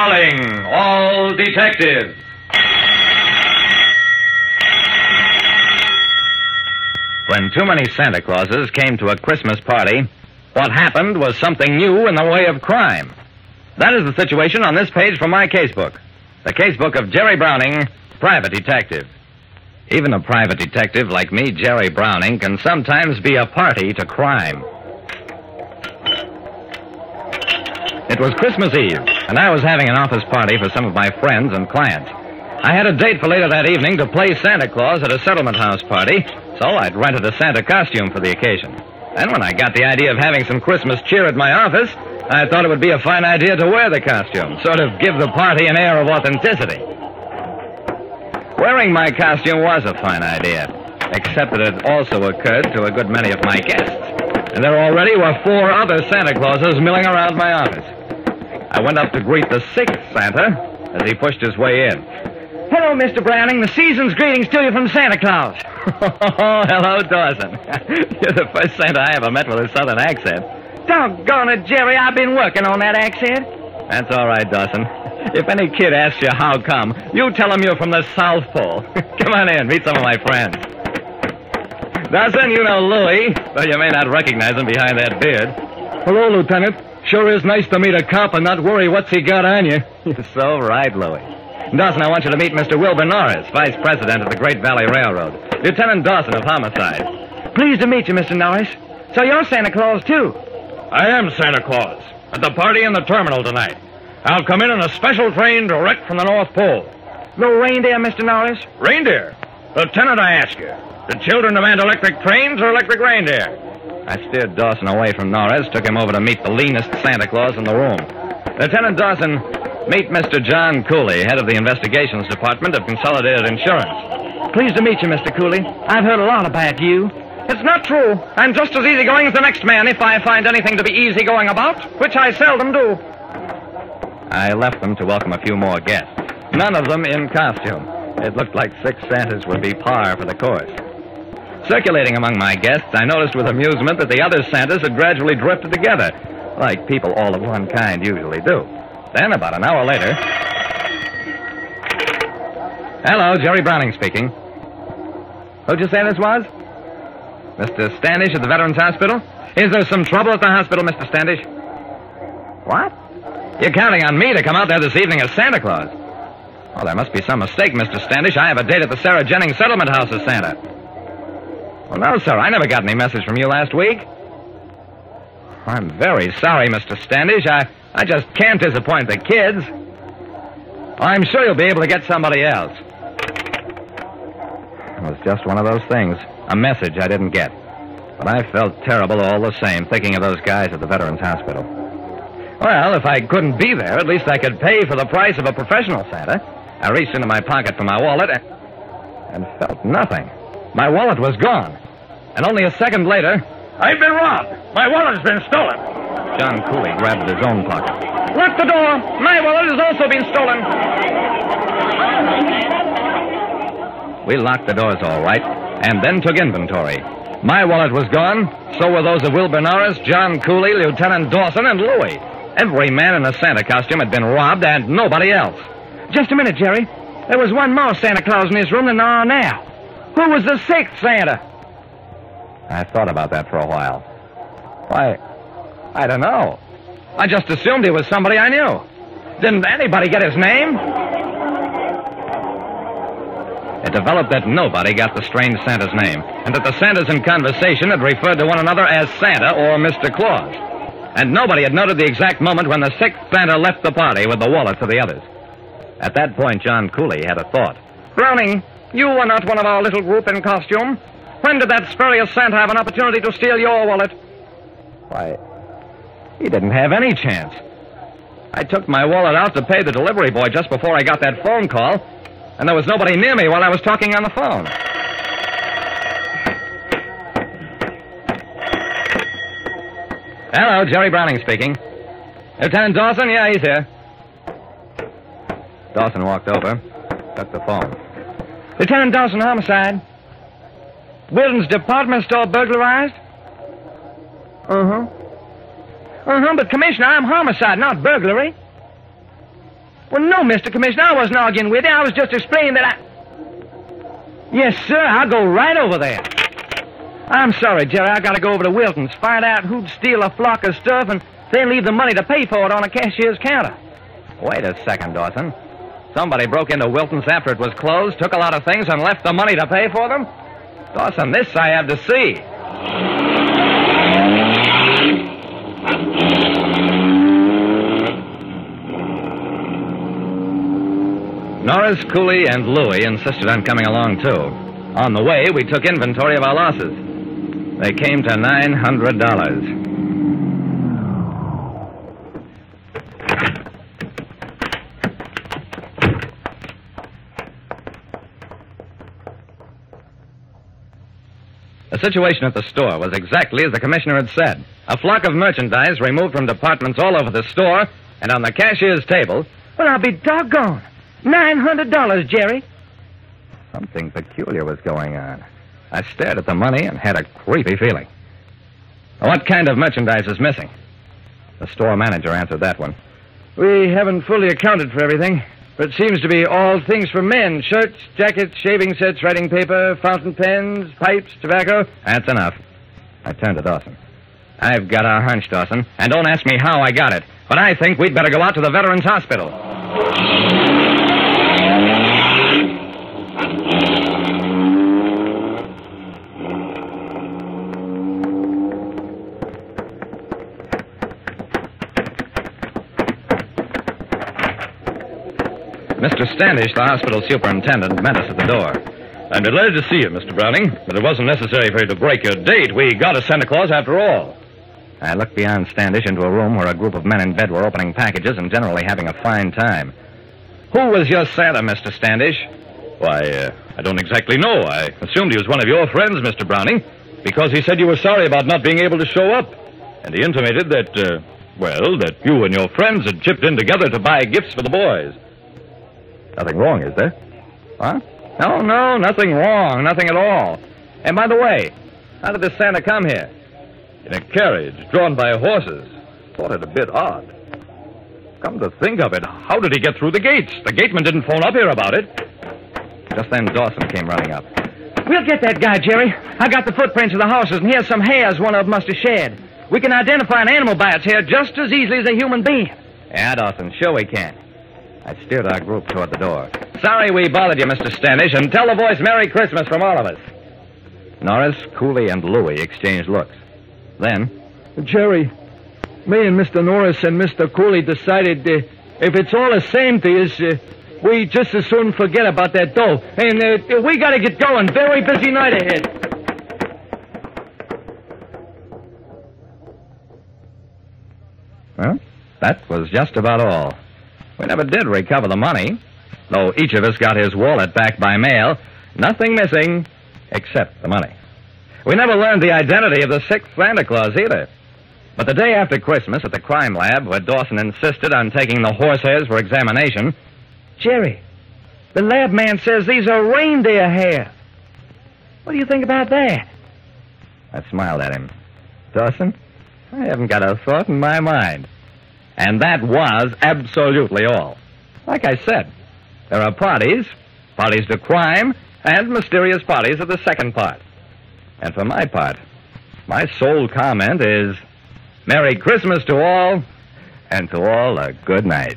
Calling all detectives. When too many Santa Clauses came to a Christmas party, what happened was something new in the way of crime. That is the situation on this page from my casebook. The casebook of Jerry Browning, private detective. Even a private detective like me, Jerry Browning, can sometimes be a party to crime. It was Christmas Eve, and I was having an office party for some of my friends and clients. I had a date for later that evening to play Santa Claus at a settlement house party, so I'd rented a Santa costume for the occasion. Then, when I got the idea of having some Christmas cheer at my office, I thought it would be a fine idea to wear the costume, sort of give the party an air of authenticity. Wearing my costume was a fine idea, except that it also occurred to a good many of my guests. And there already were four other Santa Clauses milling around my office. I went up to greet the sixth Santa as he pushed his way in. Hello, Mr. Browning. The season's greetings to you from Santa Claus. Oh, hello, Dawson. You're the first Santa I ever met with a southern accent. Doggone it, Jerry. I've been working on that accent. That's all right, Dawson. If any kid asks you how come, you tell him you're from the South Pole. come on in, meet some of my friends. Dawson, you know Louie, though you may not recognize him behind that beard. Hello, Lieutenant. Sure is nice to meet a cop and not worry what's he got on you. You're so right, Louie. Dawson, I want you to meet Mr. Wilbur Norris, Vice President of the Great Valley Railroad. Lieutenant Dawson of Homicide. Pleased to meet you, Mr. Norris. So you're Santa Claus, too. I am Santa Claus. At the party in the terminal tonight. I'll come in on a special train direct from the North Pole. No reindeer, Mr. Norris? Reindeer? Lieutenant, I ask you. The children demand electric trains or electric reindeer? I steered Dawson away from Norris, took him over to meet the leanest Santa Claus in the room. Lieutenant Dawson, meet Mr. John Cooley, head of the Investigations Department of Consolidated Insurance. Pleased to meet you, Mr. Cooley. I've heard a lot about you. It's not true. I'm just as easygoing as the next man if I find anything to be easygoing about, which I seldom do. I left them to welcome a few more guests. None of them in costume. It looked like six Santas would be par for the course. Circulating among my guests, I noticed with amusement that the other Santas had gradually drifted together, like people all of one kind usually do. Then, about an hour later. Hello, Jerry Browning speaking. Who'd you say this was? Mr. Standish at the Veterans Hospital? Is there some trouble at the hospital, Mr. Standish? What? You're counting on me to come out there this evening as Santa Claus. Oh, there must be some mistake, Mr. Standish. I have a date at the Sarah Jennings Settlement House as Santa. Well, no, sir. I never got any message from you last week. I'm very sorry, Mr. Standish. I, I just can't disappoint the kids. I'm sure you'll be able to get somebody else. It was just one of those things. A message I didn't get. But I felt terrible all the same, thinking of those guys at the Veterans Hospital. Well, if I couldn't be there, at least I could pay for the price of a professional Santa. I reached into my pocket for my wallet and, and felt nothing. My wallet was gone. And only a second later, I've been robbed. My wallet's been stolen. John Cooley grabbed his own pocket. Lock the door. My wallet has also been stolen. We locked the doors all right, and then took inventory. My wallet was gone, so were those of Wilbur Norris, John Cooley, Lieutenant Dawson, and Louie. Every man in a Santa costume had been robbed, and nobody else. Just a minute, Jerry. There was one more Santa Claus in this room than there are now. Who was the sixth Santa? I thought about that for a while. Why, I don't know. I just assumed he was somebody I knew. Didn't anybody get his name? It developed that nobody got the strange Santa's name, and that the Santas in conversation had referred to one another as Santa or Mr. Claus. And nobody had noted the exact moment when the sixth Santa left the party with the wallets of the others. At that point, John Cooley had a thought. Browning, you were not one of our little group in costume. When did that spurious Santa have an opportunity to steal your wallet? Why, he didn't have any chance. I took my wallet out to pay the delivery boy just before I got that phone call, and there was nobody near me while I was talking on the phone. Hello, Jerry Browning speaking. Lieutenant Dawson? Yeah, he's here. Dawson walked over, took the phone. Lieutenant Dawson, homicide. Wilton's department store burglarized? Uh huh. Uh huh, but Commissioner, I'm homicide, not burglary. Well, no, Mr. Commissioner, I wasn't arguing with you. I was just explaining that I. Yes, sir, I'll go right over there. I'm sorry, Jerry. I gotta go over to Wilton's, find out who'd steal a flock of stuff, and then leave the money to pay for it on a cashier's counter. Wait a second, Dawson. Somebody broke into Wilton's after it was closed, took a lot of things, and left the money to pay for them? Dawson, this I have to see. Norris, Cooley, and Louie insisted on coming along, too. On the way, we took inventory of our losses. They came to $900. The situation at the store was exactly as the commissioner had said. A flock of merchandise removed from departments all over the store, and on the cashier's table, Well, I'll be doggone. $900, Jerry. something peculiar was going on. I stared at the money and had a creepy feeling. What kind of merchandise is missing? The store manager answered that one. We haven't fully accounted for everything, but it seems to be all things for men shirts, jackets, shaving sets, writing paper, fountain pens, pipes, tobacco. That's enough. I turned to Dawson. I've got a hunch, Dawson, and don't ask me how I got it, but I think we'd better go out to the Veterans Hospital. Mr. Standish, the hospital superintendent, met us at the door. I'm delighted to see you, Mr. Browning, but it wasn't necessary for you to break your date. We got a Santa Claus after all. I looked beyond Standish into a room where a group of men in bed were opening packages and generally having a fine time. Who was your Santa, Mr. Standish? Why, uh, I don't exactly know. I assumed he was one of your friends, Mr. Browning, because he said you were sorry about not being able to show up. And he intimated that, uh, well, that you and your friends had chipped in together to buy gifts for the boys. Nothing wrong, is there? Huh? No, no, nothing wrong. Nothing at all. And by the way, how did this Santa come here? In a carriage drawn by horses. Thought it a bit odd. Come to think of it, how did he get through the gates? The gateman didn't phone up here about it. Just then Dawson came running up. We'll get that guy, Jerry. I got the footprints of the horses, and here's some hairs one of them must have shed. We can identify an animal by its hair just as easily as a human being. Yeah, Dawson, sure we can. I steered our group toward the door. Sorry we bothered you, Mr. Standish, and tell the boys Merry Christmas from all of us. Norris, Cooley, and Louie exchanged looks. Then, Jerry, me and Mr. Norris and Mr. Cooley decided uh, if it's all the same to us, uh, we just as soon forget about that dough. And uh, we got to get going. Very busy night ahead. well, that was just about all. We never did recover the money, though each of us got his wallet back by mail. Nothing missing except the money. We never learned the identity of the sixth Santa Claus either. But the day after Christmas at the crime lab, where Dawson insisted on taking the horsehairs for examination, Jerry, the lab man says these are reindeer hair. What do you think about that? I smiled at him. Dawson, I haven't got a thought in my mind. And that was absolutely all. Like I said, there are parties, parties to crime, and mysterious parties of the second part. And for my part, my sole comment is Merry Christmas to all, and to all a good night.